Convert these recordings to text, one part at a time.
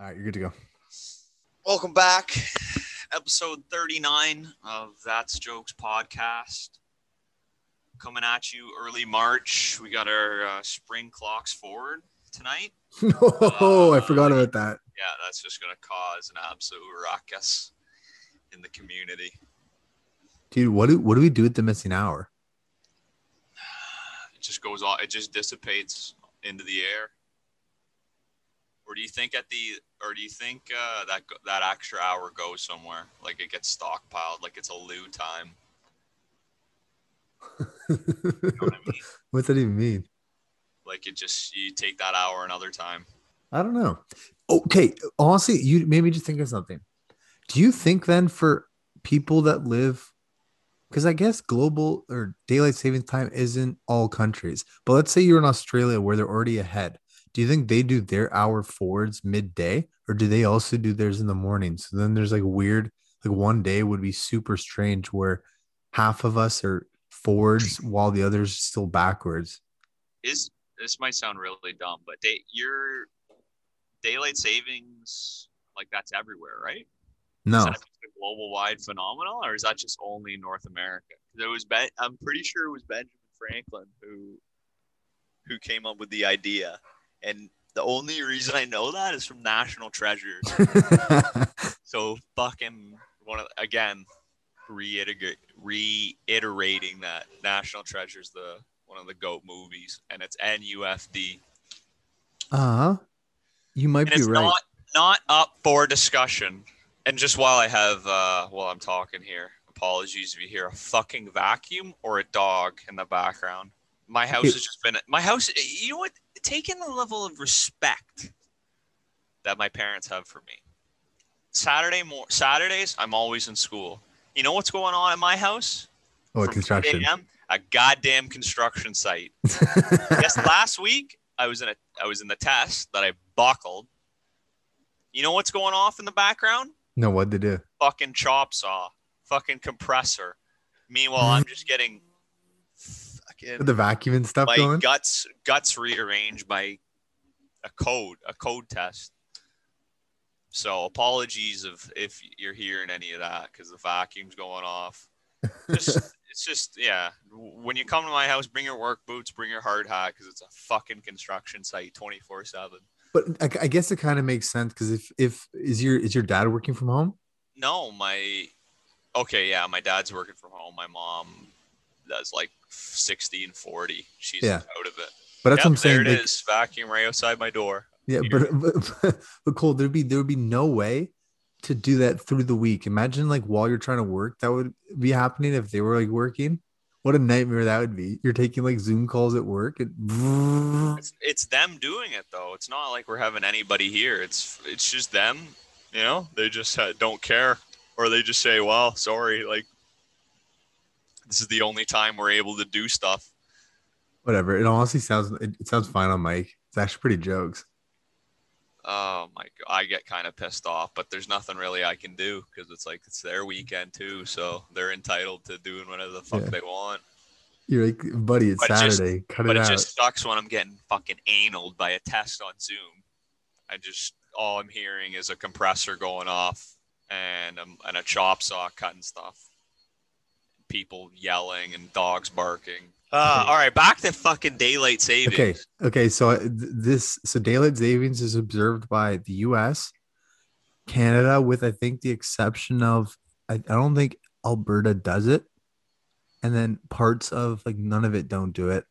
All right, you're good to go. Welcome back. Episode 39 of That's Jokes podcast. Coming at you early March. We got our uh, spring clocks forward tonight. oh, I forgot about that. Yeah, that's just going to cause an absolute ruckus in the community. Dude, what do what do we do with the missing hour? It just goes off, it just dissipates into the air. Or do you think at the, or do you think uh, that that extra hour goes somewhere? Like it gets stockpiled, like it's a lieu time. You know what I mean? What's that even mean? Like it just you take that hour another time. I don't know. Okay, honestly, you made me just think of something. Do you think then for people that live, because I guess global or daylight savings time isn't all countries, but let's say you're in Australia where they're already ahead. Do you think they do their hour forwards midday, or do they also do theirs in the morning? So then there's like weird, like one day would be super strange where half of us are forwards while the others still backwards. Is this might sound really dumb, but day your daylight savings like that's everywhere, right? No, Is that a global wide phenomenon, or is that just only North America? It was ben- I'm pretty sure it was Benjamin Franklin who who came up with the idea, and the only reason I know that is from National Treasure. So fucking one of again, reiterate, reiterating that National Treasure is the one of the goat movies, and it's NUFD, uh huh. you might and be it's right. not not up for discussion. And just while I have uh, while I'm talking here, apologies if you hear a fucking vacuum or a dog in the background. My house It- has just been my house. You know what? Taking the level of respect that my parents have for me. Saturday more Saturdays, I'm always in school. You know what's going on at my house? oh, From construction. A goddamn construction site. yes, last week I was in a I was in the test that I buckled. You know what's going off in the background? no, what to do? Fucking chop saw, fucking compressor. Meanwhile, I'm just getting fucking The vacuum and stuff my going. guts guts rearranged by a code a code test. So apologies if if you're hearing any of that because the vacuum's going off. Just it's just yeah. When you come to my house, bring your work boots, bring your hard hat because it's a fucking construction site, twenty four seven. But I, I guess it kind of makes sense because if if is your is your dad working from home? No, my okay, yeah, my dad's working from home. My mom does like sixty and forty. She's Yeah. out of it. But that's Yep, what I'm saying. There it like- is, vacuum right outside my door. Yeah, but, but but Cole, there'd be there would be no way to do that through the week. Imagine like while you're trying to work, that would be happening if they were like working. What a nightmare that would be. You're taking like Zoom calls at work. And It's, it's them doing it though. It's not like we're having anybody here. It's it's just them. You know, they just uh, don't care, or they just say, "Well, sorry, like this is the only time we're able to do stuff." whatever. It honestly sounds it, it sounds fine on mic. It's actually pretty jokes. Oh my god, I get kind of pissed off, but there's nothing really I can do because it's like it's their weekend too, so they're entitled to doing whatever the fuck Yeah. they want. You're like, buddy, it's But it just- Saturday. Cut But it it just sucks when I'm getting fucking analed by a test on Zoom. I just all I'm hearing is a compressor going off and um, and a chop saw cutting stuff. People yelling and dogs barking. Uh, all right, back to fucking daylight savings. Okay. Okay. So uh, this so daylight savings is observed by the U.S., Canada, with I think the exception of I, I don't think Alberta does it, and then parts of like none of it don't do it.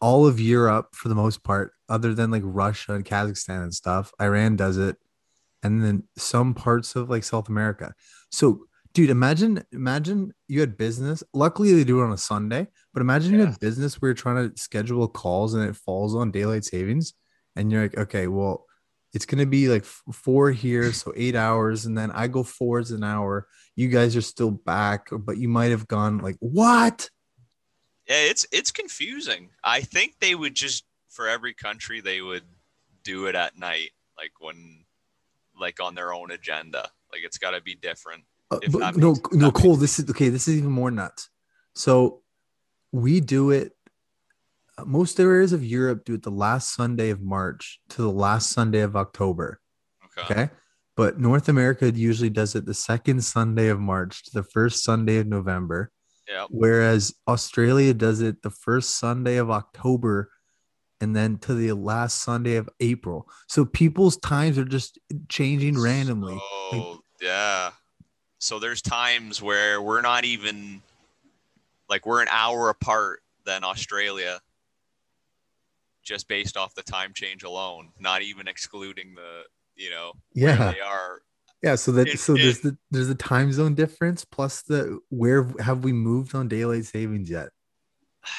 All of Europe, for the most part, other than like Russia and Kazakhstan and stuff, Iran does it, and then some parts of like South America. So, dude, imagine imagine you had business. Luckily, they do it on a Sunday. But imagine you Yeah. had business where you're trying to schedule calls and it falls on daylight savings, and you're like, okay, well, it's gonna be like four here, so eight hours, and then I go forwards an hour. You guys are still back, but you might have gone like, what? Yeah, it's it's confusing. I think they would just for every country they would do it at night, like when like on their own agenda. Like it's got to be different. Uh, but no, makes- no, Cole. makes This is okay. This is even more nuts. So we do it. uh, Most areas of Europe do it the last Sunday of March to the last Sunday of October. Okay. Okay. But North America usually does it the second Sunday of March to the first Sunday of November, Yep. whereas Australia does it the first Sunday of October and then to the last Sunday of April. So people's times are just changing randomly. Oh, yeah. So there's times where we're not even like we're an hour apart than Australia just based off the time change alone, not even excluding the, you know, where Yeah. they are. Yeah, so that It- so there's the there's the time zone difference plus the where have we moved on daylight savings yet?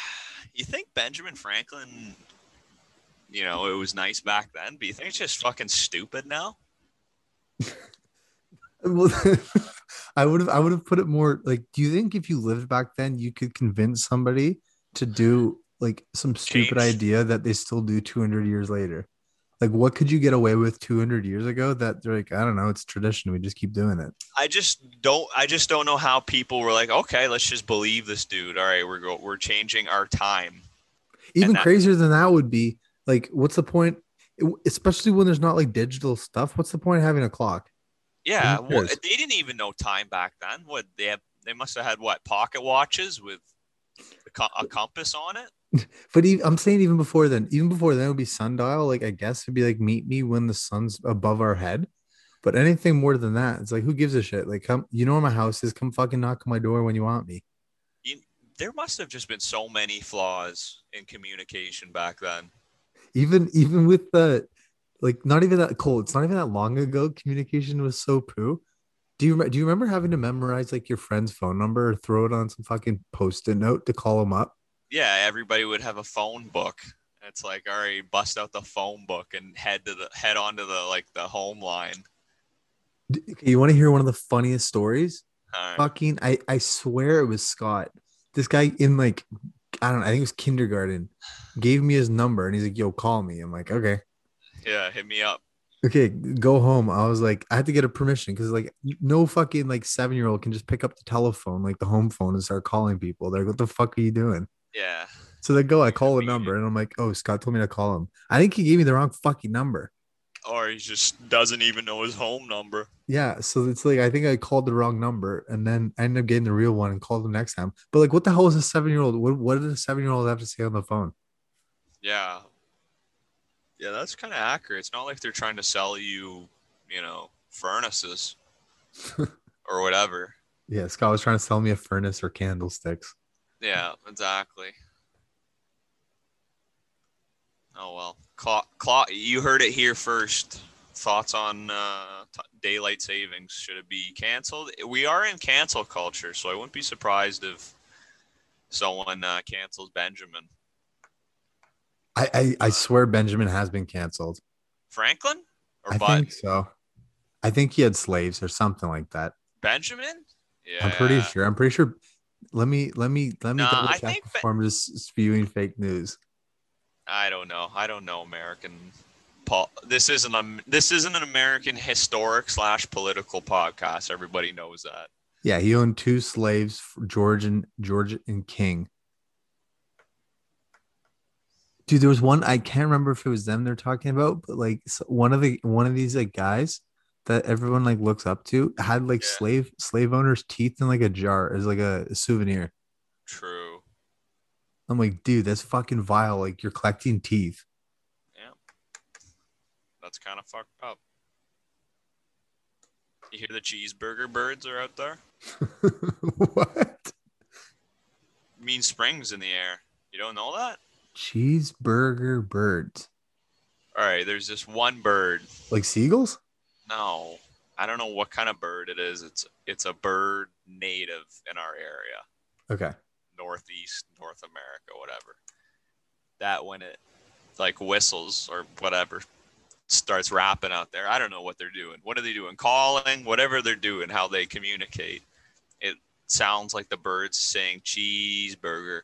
You think Benjamin Franklin, you know, it was nice back then, but you think it's just fucking stupid now? Well, I would have I would have put it more like do you think if you lived back then you could convince somebody to do like some stupid Change. idea that they still do 200 years later? Like what could you get away with 200 years ago that they're like I don't know, it's tradition, we just keep doing it. I just don't. I just don't know how people were like, okay, let's just believe this dude. All right, we're go, we're changing our time. Even that- crazier than that would be like what's the point especially when there's not like digital stuff, what's the point of having a clock? Yeah, well, they didn't even know time back then. What they have, they must have had what pocket watches with a compass on it. But even, I'm saying even before then, even before then it would be sundial. Like I guess it'd be like meet me when the sun's above our head. But anything more than that, it's like who gives a shit? Like come, you know where my house is. Come fucking knock on my door when you want me. There must have just been so many flaws in communication back then. Even even with the like not even that cold. It's not even that long ago. Communication was so poo. Do you do you remember having to memorize like your friend's phone number or throw it on some fucking post-it note to call them up? Yeah, everybody would have a phone book. It's like, all right, bust out the phone book and head to the head onto the like the home line. You want to hear one of the funniest stories? Right. fucking I I swear it was Scott. This guy in like I don't know, I think it was kindergarten, gave me his number and he's like, yo, call me. I'm like, okay. Yeah, hit me up. Okay, go home. I was like, I had to get a permission because like no fucking like seven year old can just pick up the telephone, like the home phone, and start calling people. They're like, what the fuck are you doing? Yeah. So they go, I call the number and I'm like, oh, Scott told me to call him. I think he gave me the wrong fucking number. Or he just doesn't even know his home number. Yeah, so it's like I think I called the wrong number, and then I ended up getting the real one and called them next time. But like, what the hell is a seven year old? What what did a seven year old have to say on the phone? Yeah. Yeah, that's kind of accurate. It's not like they're trying to sell you, you know, furnaces or whatever. Yeah, Scott was trying to sell me a furnace or candlesticks. Yeah, exactly. Oh well, clock, clock. You heard it here first. Thoughts on uh, t- daylight savings? Should it be canceled? We are in cancel culture, so I wouldn't be surprised if someone uh, cancels Benjamin I, I I swear Benjamin has been canceled. Franklin or I Bud think so. I think he had slaves or something like that. Benjamin. Yeah, I'm pretty sure. I'm pretty sure. Let me let me let me Nah, double I check think Ben- before I'm just spewing fake news. I don't know. I don't know American. Paul, this isn't a um, this isn't an American historic slash political podcast. Everybody knows that. Yeah, he owned two slaves, George and George and King. Dude, there was one I can't remember if it was them they're talking about, but like one of the one of these like guys that everyone like looks up to had like Yeah. slave slave owners' teeth in like a jar as like a souvenir. True. I'm like, dude, that's fucking vile. Like you're collecting teeth. Yeah. That's kind of fucked up. You hear the cheeseburger birds are out there? what? Mean Springs in the air. You don't know that? Cheeseburger birds. All right, there's this one bird. Like seagulls? No, I don't know what kind of bird it is. It's it's a bird native in our area. Okay. northeast north america whatever that when it like whistles or whatever starts rapping out there i don't know what they're doing what are they doing calling whatever they're doing how they communicate it sounds like the birds saying cheeseburger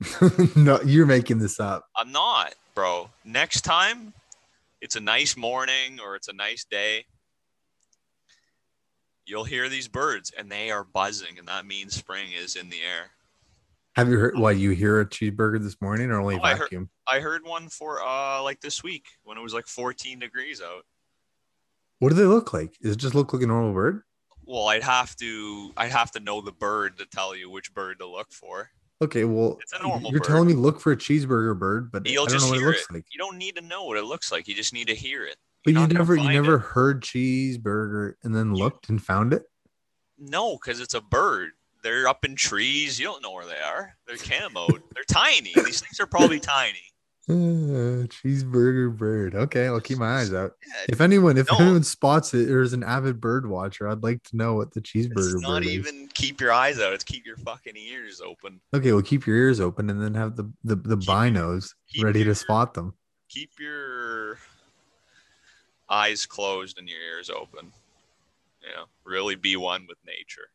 no, you're making this up. i'm not bro next time it's a nice morning or it's a nice day you'll hear these birds and they are buzzing and that means spring is in the air Have you heard why you hear a cheeseburger this morning or only Oh, I heard- vacuum? I heard one for uh like this week when it was like 14 degrees out. What do they look like? Does it just look like a normal bird? Well, I'd have to I'd have to know the bird to tell you which bird to look for. Okay, well, It's a normal you're bird. telling me look for a cheeseburger bird, but You'll I don't know what it looks it. like. You don't need to know what it looks like. You just need to hear it. But You're you never, you never it. heard cheeseburger and then looked and found it. No, because it's a bird. They're up in trees. You don't know where they are. They're camoed. They're tiny. These things are probably tiny. Uh, cheeseburger bird. Okay, I'll keep my eyes out. Yeah, If anyone, if No. anyone spots it or is an avid bird watcher, I'd like to know what the cheeseburger it's not bird is. even keep your eyes out. It's keep your fucking ears open. Okay, well, keep your ears open and then have the the, the Keep- binos keep ready your- to spot them. Keep your eyes closed and your ears open. You know, really be one with nature.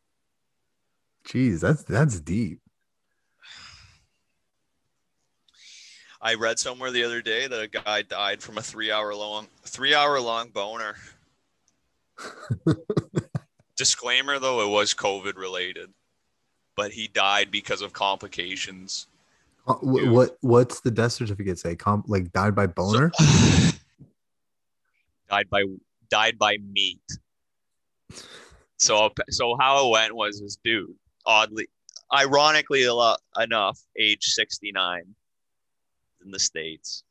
Jeez, that's that's deep. I read somewhere the other day that a guy died from a three hour long three hour long boner. Disclaimer though, it was COVID related, but he died because of complications. Uh, wh- What what's the death certificate say? Comp like died by boner? died by died by meat. So so how it went was this dude, oddly, ironically enough, age sixty nine, in the states,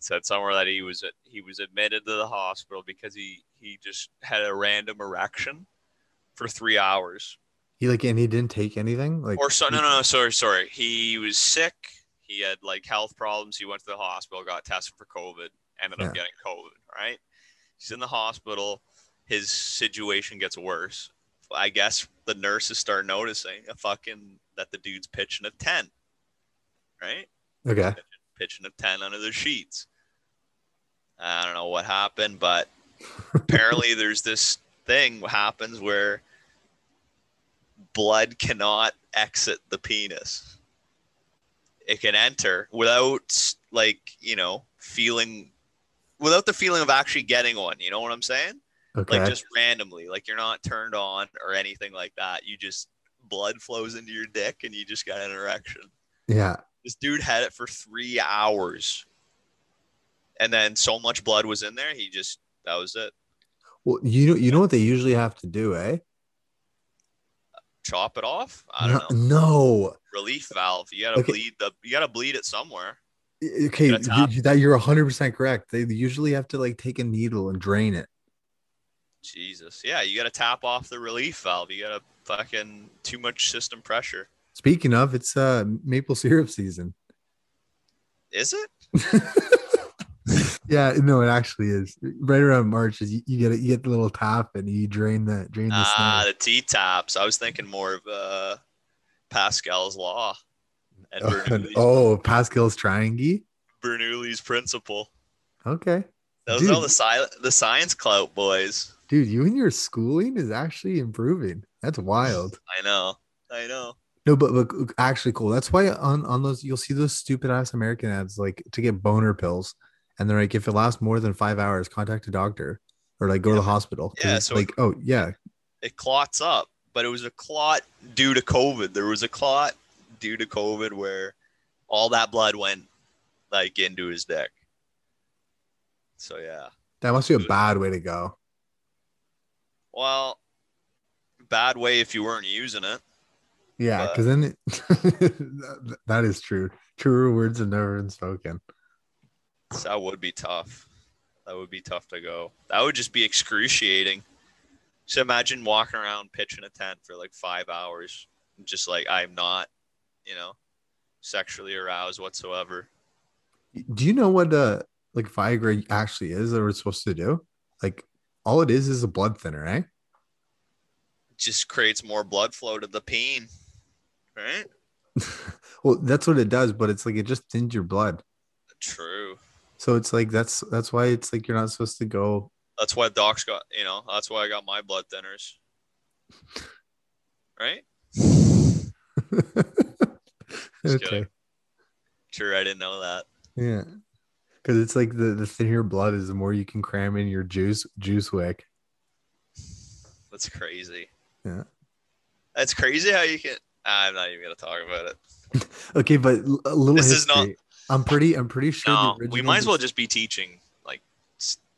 said somewhere that he was he was admitted to the hospital because he he just had a random erection for three hours. He like and he didn't take anything like Or so no no no sorry sorry he was sick. He had like health problems. He went to the hospital, got tested for COVID, ended up getting COVID. Right? He's in the hospital. His situation gets worse. I guess the nurses start noticing a fucking that the dude's pitching a tent. Right? Okay. Pitching a tent under the sheets. I don't know what happened, but apparently there's this thing happens where blood cannot exit the penis. It can enter without like, you know, feeling without the feeling of actually getting one. You know what I'm saying? Okay. Like just randomly. Like you're not turned on or anything like that. You just blood flows into your dick and you just got an erection. Yeah. This dude had it for three hours. And then so much blood was in there, he just that was it. Well, you know you know what they usually have to do, eh? Chop it off? I don't no, know. no. Relief valve. You gotta Okay. bleed the you gotta bleed it somewhere. Okay, you- that you're 100% correct. They usually have to like take a needle and drain it. Jesus. Yeah, you gotta tap off the relief valve. You gotta fucking too much system pressure. Speaking of, it's uh maple syrup season. Is it? yeah, no, it actually is. Right around March, is you, you get it, you get the little tap and you drain the drain the Ah, the T taps. I was thinking more of uh Pascal's law and Bernoulli's, oh, Pascal's triangle. Bernoulli's principle. Okay, Those Dude. are the silent the science clout boys. dude, you and your schooling is actually improving. That's wild. I know. I know. No, but but uh, actually cool. That's why on on those you'll see those stupid ass American ads like to get boner pills, and they're like, if it lasts more than five hours, contact a doctor or like go to the hospital. Yeah, so- like oh yeah, It clots up, but it was a clot due to COVID. There was a clot due to COVID where all that blood went like into his dick. So yeah. that must be a bad way to go. Well, bad way if you weren't using it. Yeah, because then it, that- that is true. Truer words have never been spoken. So that would be tough. That would be tough to go. That would just be excruciating. So imagine walking around pitching a tent for like five hours, just like I'm not, you know, sexually aroused whatsoever. Do you know what uh like Viagra actually is that we're supposed to do? Like all it is is a blood thinner, eh? just creates more blood flow to the peen, right? well, that's what it does, but it's like it just thins your blood. True. So it's like that's that's why it's like you're not supposed to go. That's why docs got, you know, that's why I got my blood thinners, right? okay. kidding. Sure, I didn't know that. Yeah. Because it's like the, the thinner your blood is, the more you can cram in your juice juice wick. That's crazy. Yeah. That's crazy how you can. I'm not even gonna talk about it. Okay, but a little This is history. not- I'm pretty I'm pretty sure No, we might as well just be teaching like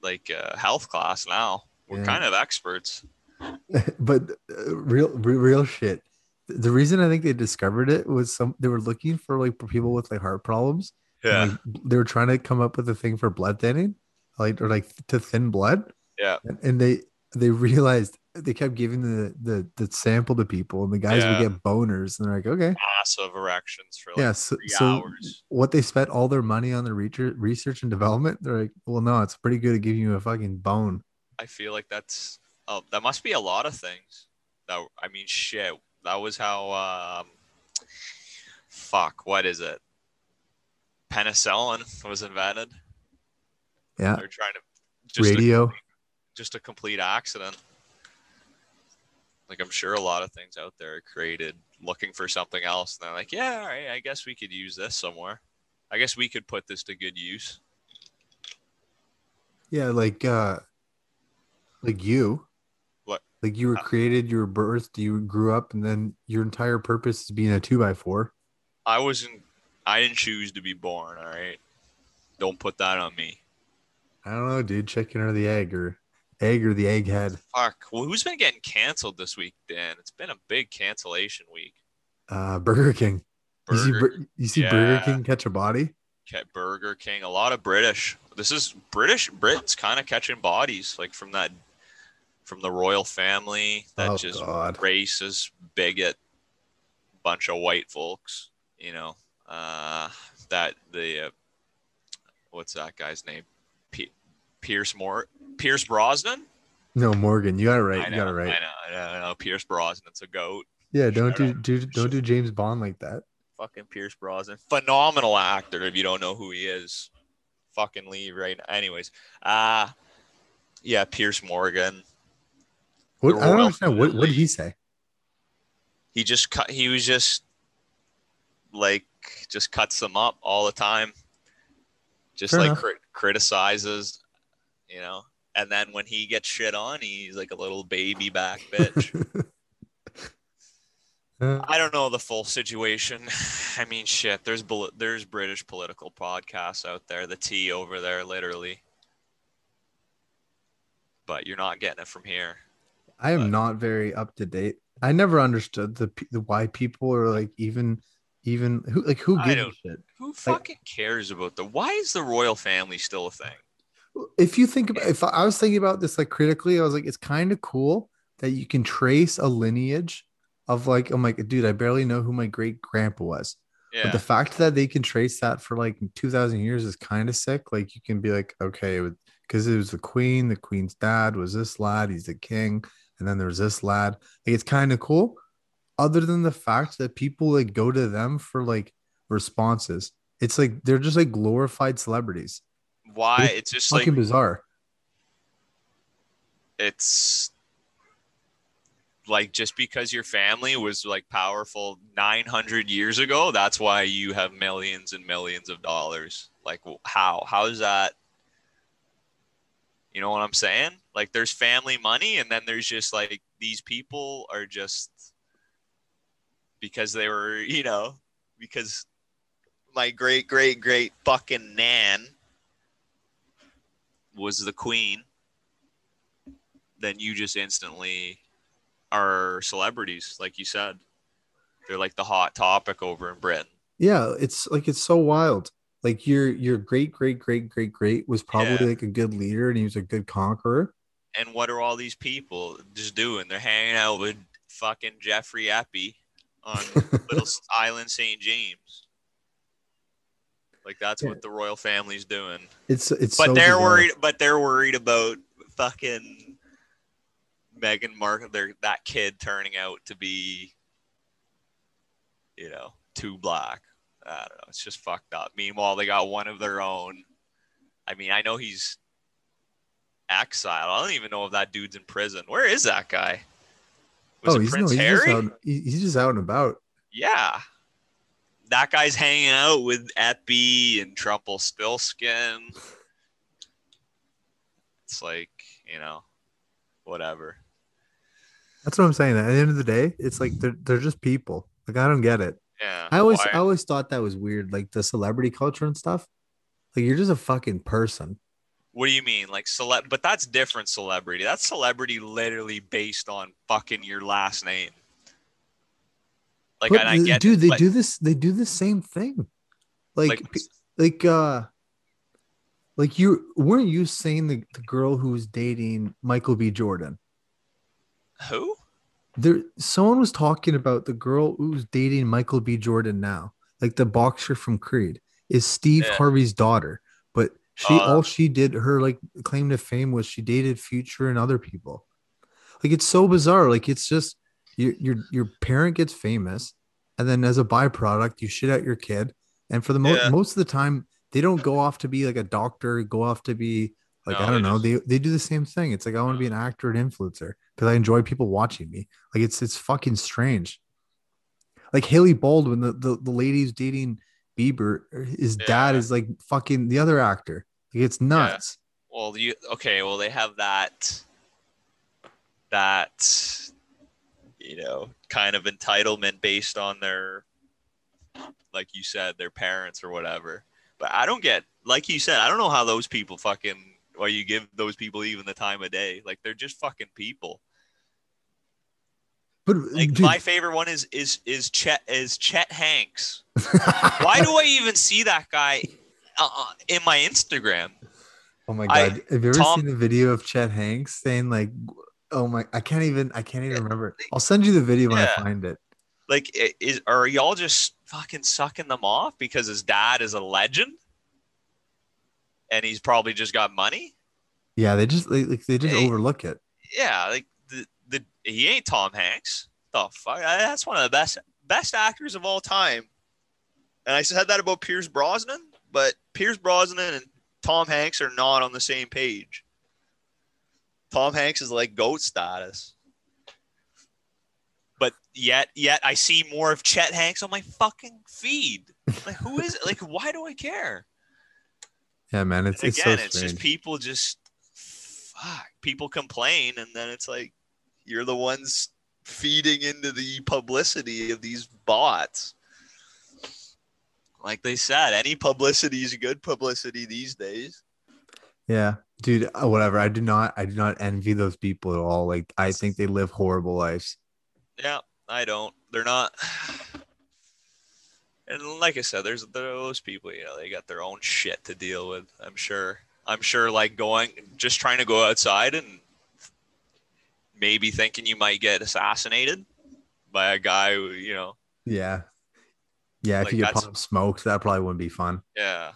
like uh, health class now. We're Yeah. kind of experts. but uh, real re- real shit. The reason I think they discovered it was some they were looking for like for people with like heart problems. and, like, they were trying to come up with a thing for blood thinning, like or like to thin blood. Yeah. And, and they they realized they kept giving the the the sample to people, and the guys Yeah. would get boners, and they're like, okay, massive erections for like yeah. So, three so hours. what they spent all their money on the research research and development, they're like, well, no, it's pretty good at giving you a fucking bone. I feel like that's oh, that must be a lot of things. That I mean, shit. That was how. Um, fuck. What is it? Penicillin was invented. Yeah. They're trying to just Radio. A, just a complete accident. Like I'm sure a lot of things out there are created looking for something else, and they're like, yeah, all right, I guess we could use this somewhere. I guess we could put this to good use. Yeah, like uh like you. What? Like you were Uh, created, you were birthed, you grew up, and then your entire purpose is being a two by four. I wasn't. I didn't choose to be born. All right. Don't put that on me. I don't know, dude. Chicken or the egg or egg or the egghead. Fuck. Well, who's been getting canceled this week, Dan? It's been a big cancellation week. Uh Burger King. You see, Burger, Bur- you see Burger. King catch a body? Burger King, a lot of British. This is British Brits kind of catching bodies, like from that, from the royal family. That Oh, just God. racist, bigot, bunch of white folks. You know, uh, that the, uh, what's that guy's name? P- Pierce Moore, Pierce Brosnan. No, Morgan. You got it right. I You got it right. I know, I know, I know. Pierce Brosnan's a goat. Yeah, don't Shout do, do don't do James Bond like that. Fucking Pierce Brosnan, phenomenal actor. If you don't know who he is, fucking leave right now. Anyways, uh yeah, Piers Morgan. What, I don't understand. What what did he say? He just cut. He was just like just cuts them up all the time. Just Fair like crit- criticizes, you know. And then when he gets shit on, he's like a little baby back bitch. Uh, I don't know the full situation. I mean, shit. There's bol- there's British political podcasts out there. The tea over there, literally. But you're not getting it from here. I am but- not very up to date. I never understood the, the why people are like even even who like who gives a shit. Who fucking cares about the? Why is the royal family still a thing? If you think about if I was thinking about this like critically, I was like, it's kind of cool that you can trace a lineage of like, I'm like, dude, I barely know who my great grandpa was. But the fact that they can trace that for like 2000 years is kind of sick. Like you can be like, okay, because it was the queen, the queen's dad was this lad, he's the king, and then there's this lad. Like it's kind of cool. Other than the fact that people like go to them for like responses, it's like they're just like glorified celebrities. Why? it's It's just like Fucking bizarre. it's like just because your family was like powerful 900 years ago that's why you have millions and millions of dollars like how how is that you know what i'm saying like there's family money and then there's just like these people are just because they were you know because my great great great fucking nan was the queen then you just instantly are celebrities, like you said. They're like the hot topic over in Britain. Yeah, it's like it's so wild. Like your your great great great great great was probably Yeah. like a good leader and he was a good conqueror. And what are all these people just doing? They're hanging out with fucking Jeffrey Eppy on Little Island St. James. Like that's Yeah. what the royal family's doing. It's it's But so they're bizarre. worried. But they're worried about fucking Meghan Markle. Their that kid turning out to be, you know, too black. I don't know. It's just fucked up. Meanwhile, they got one of their own. I mean, I know he's exiled. I don't even know if that dude's in prison. Where is that guy? Was oh, it he's Prince no, he's just Harry? out. He's just out and about. Yeah. That guy's hanging out with Epi and Trumpel Spilskin. It's like, you know, whatever. That's what I'm saying. At the end of the day, it's like they're they're just people. Like I don't get it. Yeah. I always Why- I always thought that was weird. Like the celebrity culture and stuff. Like you're just a fucking person. What do you mean? Like celeb but that's different celebrity. That's celebrity literally based on fucking your last name. Like But and I get dude, it, they do this. They do the same thing. Like, like, like, uh, like you weren't you saying the, the girl who was dating Michael B. Jordan? who? There, someone was talking about the girl who's dating Michael B. Jordan now, like the boxer from Creed, is Steve Yeah. Harvey's daughter. But she, Uh, all she did, her like claim to fame was she dated Future and other people. Like it's so bizarre. Like it's just your your your parent gets famous, and then as a byproduct, you shit out your kid. And for the most Yeah. most of the time, they don't go off to be like a doctor, go off to be like No, I don't know. just- They they do the same thing. It's like I want to be an actor and influencer because I enjoy people watching me. Like it's it's fucking strange. Like Hailey Baldwin, the the, the lady who's dating Bieber, his dad is like fucking the other actor. Like it's nuts. Well, you okay? Well, they have that that you know kind of entitlement based on their, like you said, their parents or whatever. But I don't get, like you said, I don't know how those people fucking. Why you give those people even the time of day? Like they're just fucking people. But Like dude, my favorite one is is is Chet is Chet Hanks. Why do I even see that guy uh, in my Instagram? oh my I- god, have you ever Tom- seen the video of Chet Hanks saying like, "Oh my, I can't even, I can't even remember." I'll send you the video when I find it. Like, is are y'all just fucking sucking them off because his dad is a legend, and he's probably just got money? Yeah, they just like like, they just Hey. overlook it. Yeah, like the the he ain't Tom Hanks. The fuck, that's one of the best best actors of all time. And I said that about Pierce Brosnan, but Pierce Brosnan and Tom Hanks are not on the same page. Tom Hanks is like goat status. But yet, yet I see more of Chet Hanks on my fucking feed. Like, who is it? Like, why do I care? Yeah, man, it's it's Again, so it's just people just fuck. People complain, and then it's like you're the ones feeding into the publicity of these bots. Like they said, any publicity is good publicity these days. Yeah, dude, uh, whatever. I do not, I do not envy those people at all. Like, I think they live horrible lives. Yeah, I don't. They're not. And like I said, there's those people. You know, they got their own shit to deal with. I'm sure. I'm sure. Like going, just trying to go outside and maybe thinking you might get assassinated by a guy who, you know, Yeah, yeah. Like, if you get pop smoked, that probably wouldn't be fun. yeah.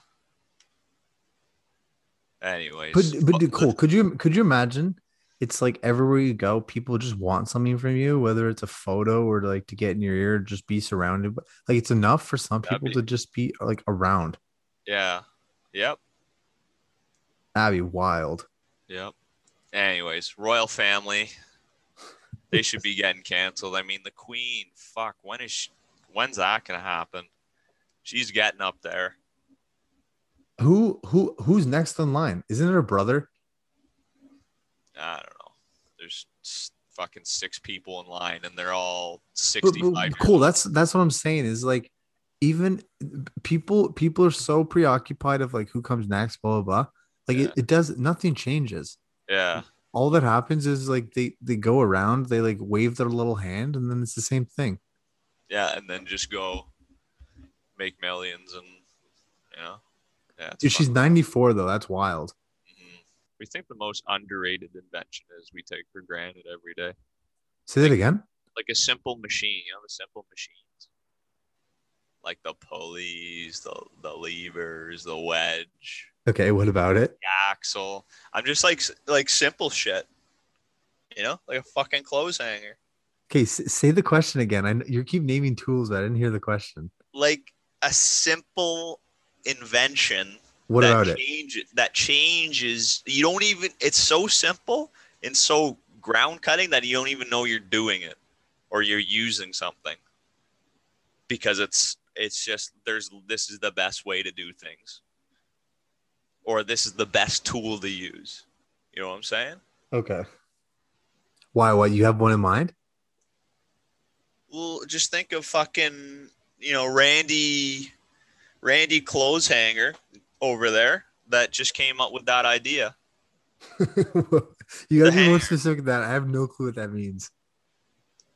Anyways, But but cool. Could you could you imagine? It's like everywhere you go, people just want something from you, whether it's a photo or like to get in your ear, just be surrounded. But like it's enough for some That'd people be- to just be like around. Yeah. Yep. That'd be wild. Yep. Anyways, royal family. They should be getting canceled. I mean, the queen. Fuck. When is she, when's that gonna happen? She's getting up there. Who who who's next in line? Isn't it her brother? I don't know. There's fucking six people in line, and they're all sixty-five. but cool. That's that's what I'm saying. Is like even people people are so preoccupied of like who comes next, blah blah blah. Like Yeah. it, it does nothing changes. Yeah. All that happens is like they they go around, they like wave their little hand, and then it's the same thing. Yeah, and then just go make millions, and you know, yeah. Dude, she's 94 though. That's wild. Mhm. We think the most underrated invention is we take for granted every day. Say that again. like a simple machine, you know, the simple machines. Like the pulleys, the the levers, the wedge, Okay, what about it? axle. I'm just like like simple shit. You know, like a fucking clothes hanger. Okay, say the question again. I you keep naming tools, but I didn't hear the question. Like a simple invention What that about it? change, That changes. You don't even. It's so simple and so ground cutting that you don't even know you're doing it, or you're using something. Because it's it's just there's this is the best way to do things, or this is the best tool to use. You know what I'm saying? Okay. Why? What? You have one in mind? Well, just think of fucking you know Randy, Randy clothes hanger over there. that just came up with that idea. you gotta The be more specific than that. I have no clue what that means.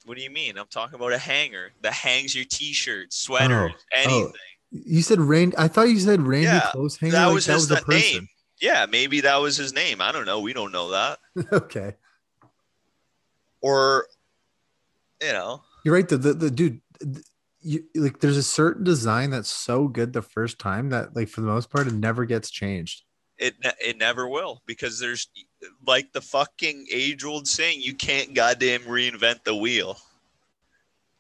What do you mean? I'm talking about a hanger that hangs your t-shirt, sweater, oh, oh, anything. You said Randy. I thought you said Randy Yeah, Close Hanger. that like was that his was a name. person. Yeah, maybe that was his name. I don't know. We don't know that. okay, Or, you know, you're right. The the, the dude. th- You, like there's a certain design that's so good the first time that like for the most part it never gets changed. it it never will because there's like the fucking age old saying you can't goddamn reinvent the wheel.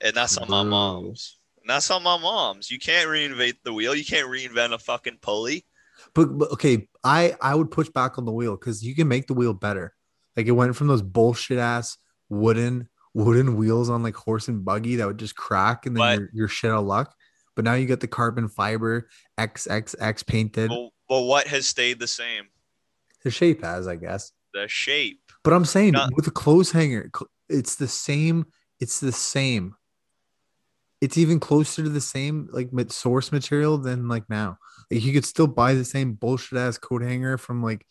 And that's on my mom's. And that's on my mom's. You can't reinvent the wheel. You can't reinvent a fucking pulley. But, but okay, I I would push back on the wheel because you can make the wheel better. Like it went from those bullshit ass wooden wooden wheels on like horse and buggy that would just crack and then But- you're, you're shit out of luck. But now you got the carbon fiber XXX painted. but, but what has stayed the same The shape has, I guess. the shape But I'm saying Not- with a clothes hanger, it's the same. It's the same. It's even closer to the same like source material than like now. Like you could still buy the same bullshit ass coat hanger from like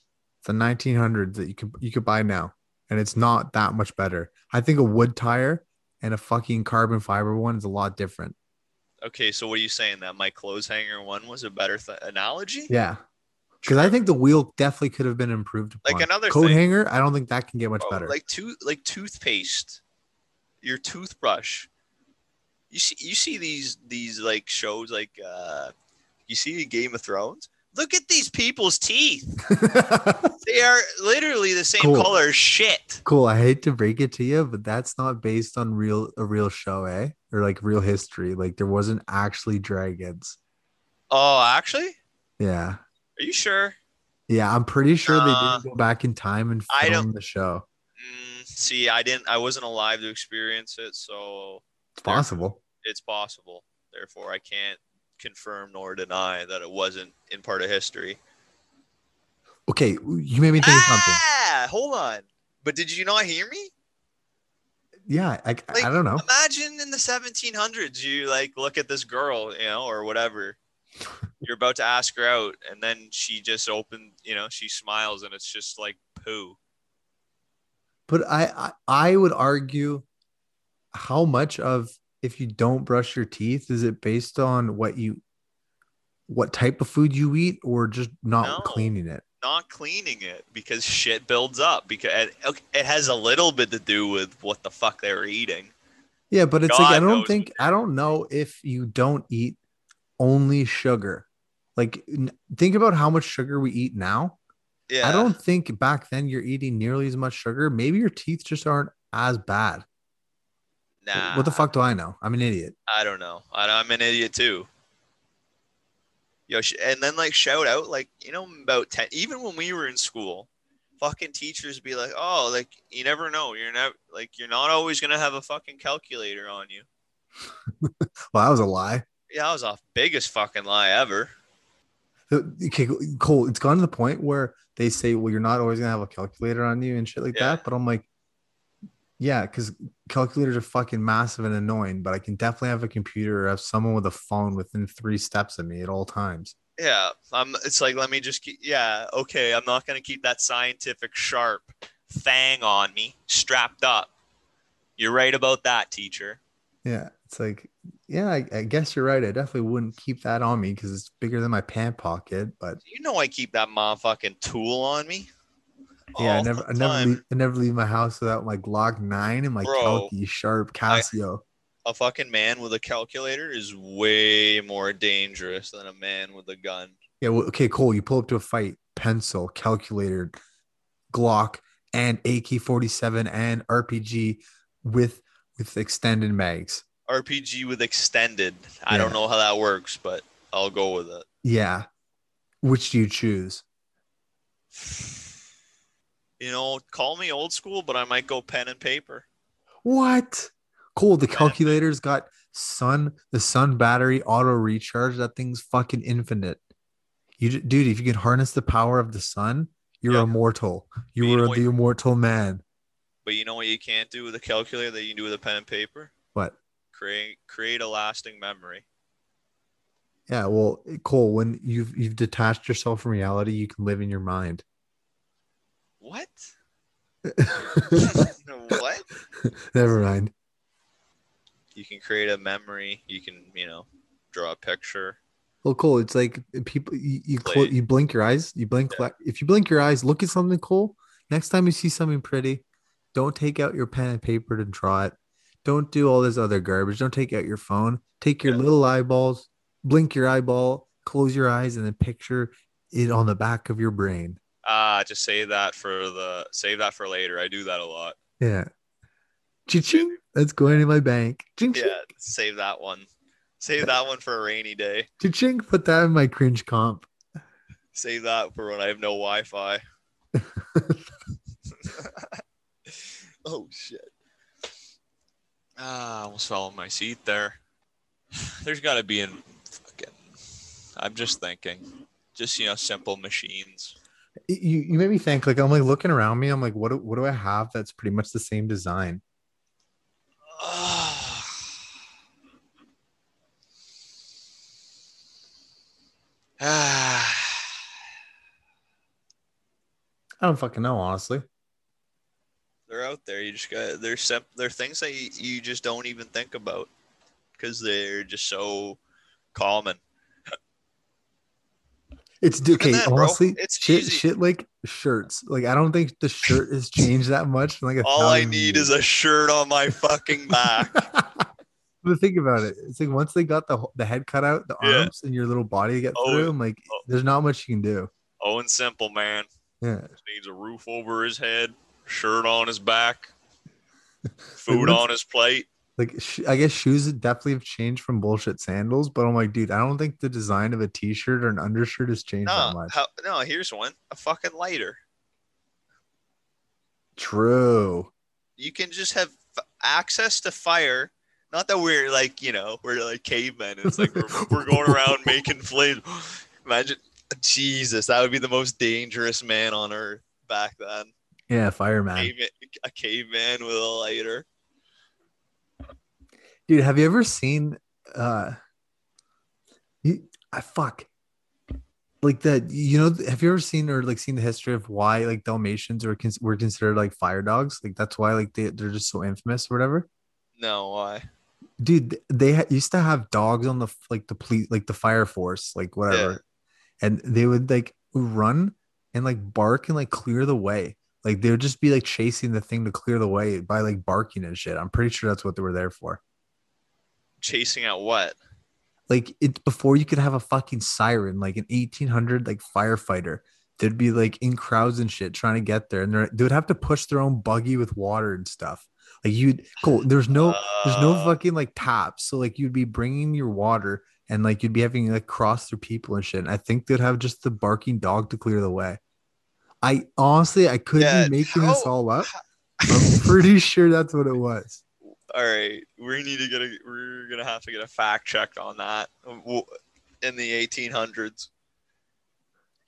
the 1900s that you could you could buy now, and it's not that much better. I think a wood tire and a fucking carbon fiber one is a lot different. okay so what are you saying that my clothes hanger one was a better th- analogy Yeah, because I think the wheel definitely could have been improved. Like another coat thing- hanger, I don't think that can get much Bro, better. Like tooth, like toothpaste, your toothbrush. You see, you see these these like shows like uh, you see Game of Thrones. Look at these people's teeth. They are literally the same Cool. color as shit. Cool. I hate to break it to you, but that's not based on real a real show, eh? Or like real history. Like there wasn't actually dragons. Oh, actually, Yeah. are you sure? Yeah, I'm pretty sure Uh, they didn't go back in time and I don't- film the show. Mm, see, I didn't. I wasn't alive to experience it, so It's possible. it's possible. Therefore, I can't confirm nor deny that it wasn't in part of history. Okay, you made me think of something. Ah, hold on. But did you not hear me? Yeah, I, Like, I don't know. Imagine in the 1700s, you like look at this girl, you know, or whatever. You're about to ask her out, and then she just opened, you know, she smiles, and it's just like poo. But I, I I would argue how much of if you don't brush your teeth is it based on what you what type of food you eat or just not No. cleaning it? Not cleaning it because shit builds up. Because it, it has a little bit to do with what the fuck they were eating. Yeah, but it's like I don't think I don't know if you don't eat only sugar. Like n- think about how much sugar we eat now. Yeah, I don't think back then you're eating nearly as much sugar. Maybe your teeth just aren't as bad. Nah, What the fuck do I know? I'm an idiot. I don't know. I, I'm an idiot too. Yo, sh- and then like shout out, like you know, about ten. Even when we were in school, fucking teachers be like, "Oh, like you never know. You're never like you're not always gonna have a fucking calculator on you." Well, that was a lie. Yeah, that was the biggest fucking lie ever. Okay, Cole, it's gone to the point where they say, well, you're not always gonna have a calculator on you and shit like Yeah. that. But I'm like, yeah, because calculators are fucking massive and annoying, but I can definitely have a computer or have someone with a phone within three steps of me at all times. Yeah, I'm. It's like let me just keep. Yeah, okay. I'm not gonna keep that scientific sharp fang on me, strapped up. You're right about that, teacher. Yeah, it's like, yeah, I, I guess you're right. I definitely wouldn't keep that on me because it's bigger than my pant pocket. But You know I keep that motherfucking tool on me. Yeah, I never, I never, leave, I never leave my house without my Glock nine and my Bro, Kelky sharp Casio. a fucking man with a calculator is way more dangerous than a man with a gun. Yeah, well, okay, Cole. You pull up to a fight, pencil, calculator, Glock, and AK forty seven and RPG with with extended mags. RPG with extended. I Yeah. don't know how that works, but I'll go with it. Yeah, which do you choose? You know, call me old school, but I might go pen and paper. What? Cool. The calculator's got sun, the sun battery auto recharge. That thing's fucking infinite. You, dude, if you can harness the power of the sun, you're Yeah. immortal. You you are what- the immortal man. But you know what you can't do with a calculator that you can do with a pen and paper? What? Create create a lasting memory. Yeah, well, Cole, when you've you've detached yourself from reality, you can live in your mind. What? what? Never mind. You can create a memory. You can, you know, draw a picture. Well, cool. it's like people you you, clo- you blink your eyes, you blink. Yeah. If you blink your eyes, look at something cool. Next time you see something pretty, don't take out your pen and paper to draw it. Don't do all this other garbage. Don't take out your phone. Take your Yeah. little eyeballs, blink your eyeball, close your eyes, and then picture it on the back of your brain. Ah, just save that for the save that for later. I do that a lot. Yeah. Ching, that's going in my bank. Ching, ching, Yeah, save that one. Save that one for a rainy day. ching. Put that in my cringe comp. Save that for when I have no Wi-Fi. oh shit! Ah, I almost fell on my seat there. There's got to be in fucking. I'm just thinking, just you know, simple machines. You you made me think like I'm like looking around me. I'm like, what do, what do I have that's pretty much the same design? I don't fucking know, honestly. they're out there. You just got they're sim- they're things that you, you just don't even think about because they're just so common. It's okay. then, bro, honestly, it's shit, easy. shit like shirts. Like I don't think the shirt has changed that much. Like All I need is a shirt on my fucking back. but think about it. It's like once they got the the head cut out, the Yeah. arms and your little body to get Oh, through. I'm like, oh. there's not much you can do. Oh, and simple, man. Yeah. Just needs a roof over his head, shirt on his back, food on his plate. Like sh- I guess shoes definitely have changed from bullshit sandals, but I'm like, dude, I don't think the design of a t-shirt or an undershirt has changed that much. how, no. Here's one: a fucking lighter. True. You can just have f- access to fire. Not that we're like you know we're like cavemen. It's like we're, we're going around making flames. Imagine, Jesus, that would be the most dangerous man on earth back then. Yeah, fireman. Caveman, a caveman with a lighter. Dude, have you ever seen uh you I fuck like that you know have you ever seen or like seen the history of why like Dalmatians were cons- were considered like fire dogs? Like that's why like they they're just so infamous or whatever. No, why? Dude, they ha- used to have dogs on the like the police like the fire force like whatever. And they would like run and like bark and like clear the way. Like they would just be like chasing the thing to clear the way by like barking and shit. I'm pretty sure that's what they were there for. Chasing out what? like it before you could have a fucking siren like an 1800 like firefighter they'd be like in crowds and shit trying to get there and they're- they would have to push their own buggy with water and stuff. Like you'd cool there's no there's no Uh, fucking like taps so like you'd be bringing your water and like you'd be having like cross through people and shit and i think they'd have just the barking dog to clear the way. I honestly i could Yeah, be making this all up i'm pretty sure that's what it was All right, we need to get a. We're gonna have to get a fact check on that in the 1800s.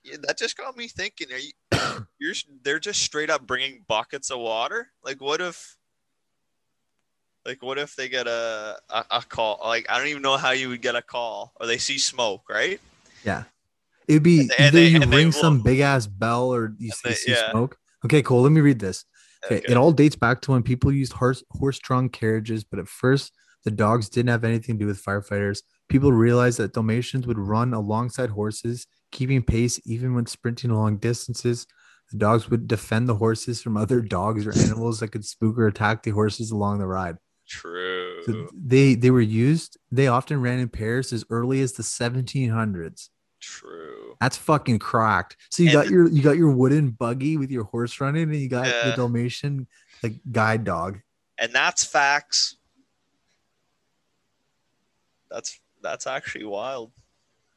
Yeah, that just got me thinking. Are you? You're. They're just straight up bringing buckets of water. Like, what if? Like, what if they get a, a, a call? Like, I don't even know how you would get a call, or they see smoke, right? Yeah. It'd be and either they- you ring some big ass bell or you see, they- see yeah. smoke. Okay, cool. Let me read this. Okay, Okay. it all dates back to when people used horse horse drawn carriages, but at first the dogs didn't have anything to do with firefighters. People realized that Dalmatians would run alongside horses, keeping pace even when sprinting long distances. The dogs would defend the horses from other dogs or animals that could spook or attack the horses along the ride. True. So they they were used. They often ran in pairs as early as the 1700s. True. That's fucking cracked. So you And got your you got your wooden buggy with your horse running, and you got the Dalmatian like guide dog. and that's facts. That's that's actually wild.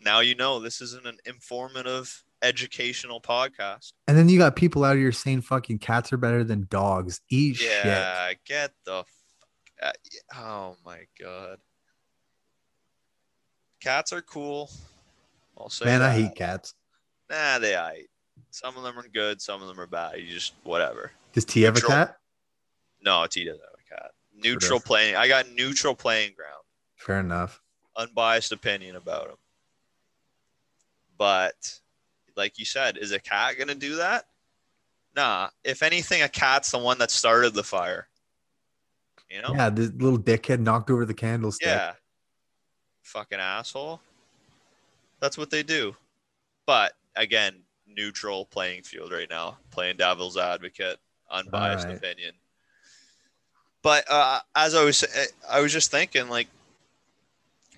Now you know this isn't an informative educational podcast. And then you got people out here saying fucking cats are better than dogs. Eat shit. Yeah, get the fuck uh, out. Oh my god. Cats are cool. I'll say Man, I hate cats. Nah, they aight. Some of them are good, some of them are bad. You just whatever. Does T have a cat? No, T doesn't have a cat. Neutral playing. I got neutral playing ground. Fair enough. Unbiased opinion about him. But like you said, is a cat gonna do that? Nah. If anything, a cat's the one that started the fire. You know? Yeah, this little dickhead knocked over the candlestick. Yeah. Fucking asshole. That's what they do. But again, neutral playing field right now, playing devil's advocate, unbiased Alright. opinion. But uh, as I was, I was just thinking, like,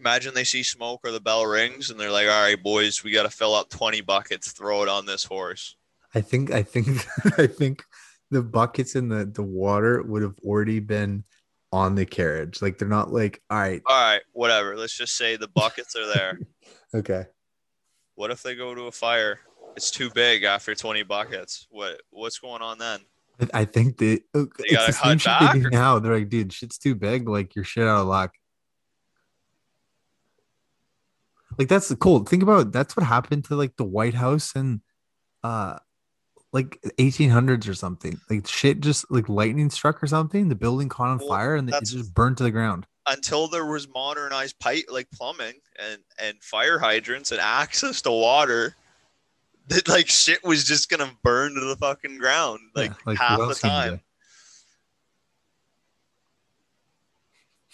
imagine they see smoke or the bell rings, and they're like, "All right, boys, we got to fill up twenty buckets, throw it on this horse." I think I think I think the buckets in the the water would have already been on the carriage. Like they're not like, all right, All right, whatever. Let's just say the buckets are there. okay. What if they go to a fire? It's too big after twenty buckets. What what's going on then? I- think they, uh, it's gotta the cut back, they or- now. They're like, dude, shit's too big. Like you're shit out of luck. Like that's the cool. Think about it. that's what happened to like the White House and uh like 1800s or something. Like shit just like lightning struck or something. The building caught on Well, fire and it just burned to the ground. Until there was modernized pipe like plumbing and and fire hydrants and access to water that like shit was just gonna burn to the fucking ground like, Yeah, like, half the else can you time.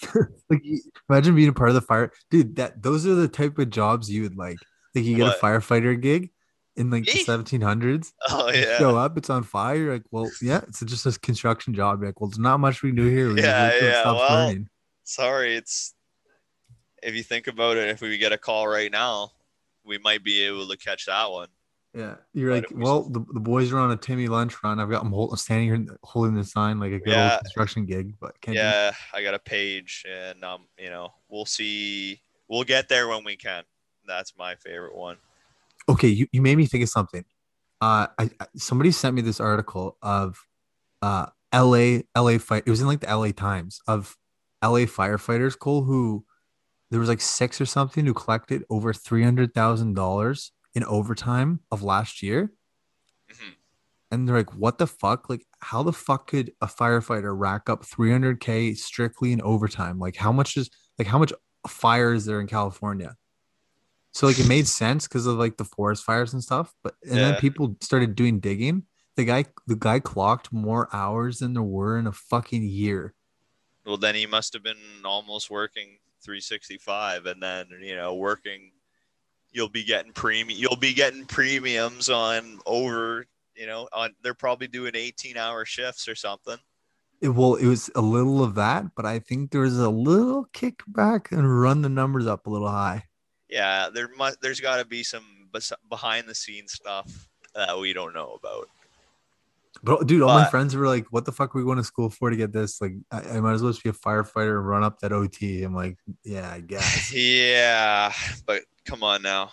like imagine being a part of the fire dude that those are the type of jobs you would like. Like you get What? a firefighter gig in like the 1700s oh yeah. show up it's on fire you're like well yeah it's just a construction job You're like well there's not much we can do here we Yeah, wait till it yeah, well, burning. Sorry it's if you think about it if we get a call right now we might be able to catch that one. Yeah you're but like we- well the, the boys are on a timmy lunch run. I've got them hold, standing here holding the sign like a good Yeah. old construction gig but can't do- yeah i got a page and um you know we'll see we'll get there when we can. That's my favorite one. Okay you, you made me think of something. Uh I, I somebody sent me this article of uh la la fight it was in like the la times of la firefighters cole who there was like six or something who collected over three hundred thousand dollars in overtime of last year. Mhm. and they're like what the fuck? Like how the fuck could a firefighter rack up 300k strictly in overtime? Like how much is like how much fire is there in california? So like it made sense because of like the forest fires and stuff but and then people started doing digging. The guy the guy clocked more hours than there were in a fucking year Well, then he must have been almost working 365, and then you know working. You'll be getting premium. You'll be getting premiums on over. You know, on they're probably doing 18-hour shifts or something. It, well it was a little of that but i think there was a little kickback and run the numbers up a little high Yeah, there must. There's got to be some behind-the-scenes stuff that we don't know about. But dude, all my friends were like, "What the fuck are we going to school for to get this? Like, I, I might as well just be a firefighter and run up that OT." I'm like, "Yeah, I guess." Yeah, but come on now,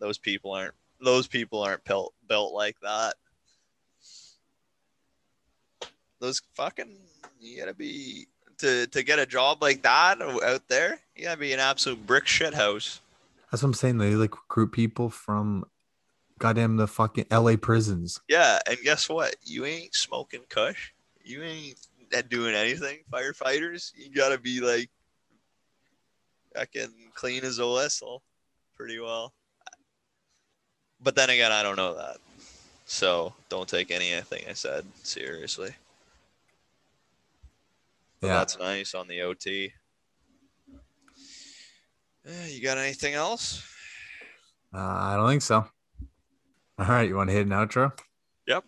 those people aren't. Those people aren't built built like that. Those fucking you gotta be to to get a job like that out there. You gotta be an absolute brick shit house. That's what I'm saying. They like recruit people from goddamn the fucking LA prisons. Yeah, and guess what? You ain't smoking kush. You ain't doing anything. Firefighters, you gotta be like fucking clean as a whistle, pretty well. But then again, I don't know that, so don't take anything I said seriously. But Yeah. that's nice on the OT. Eh, you got anything else? Uh, I don't think so. All right, you want to hit an outro? Yep.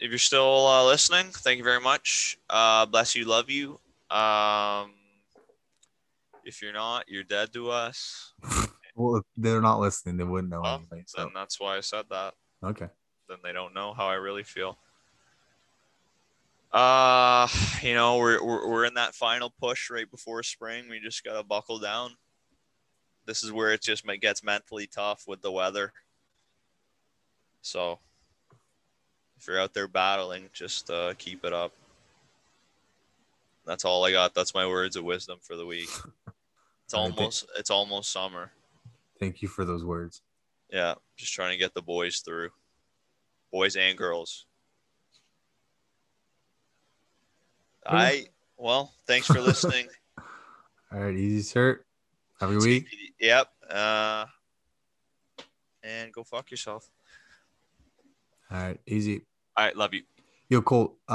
If you're still uh, listening, thank you very much. Uh, bless you, love you. Um, if you're not, you're dead to us. Well, if they're not listening, they wouldn't know Well, anything. So Then that's why I said that. okay. Then they don't know how I really feel. Uh, you know, we're, we're, we're in that final push right before spring. We just got to buckle down. This is where it just gets mentally tough with the weather. So, if you're out there battling, just uh, keep it up. That's all I got. That's my words of wisdom for the week. It's almost it's almost summer. Thank you for those words. Yeah, just trying to get the boys through. Boys and girls. I well, thanks for listening. All right, easy, sir. Have a good week. Yep. Uh and go fuck yourself. All right, easy. All right, love you. Yo, Colt.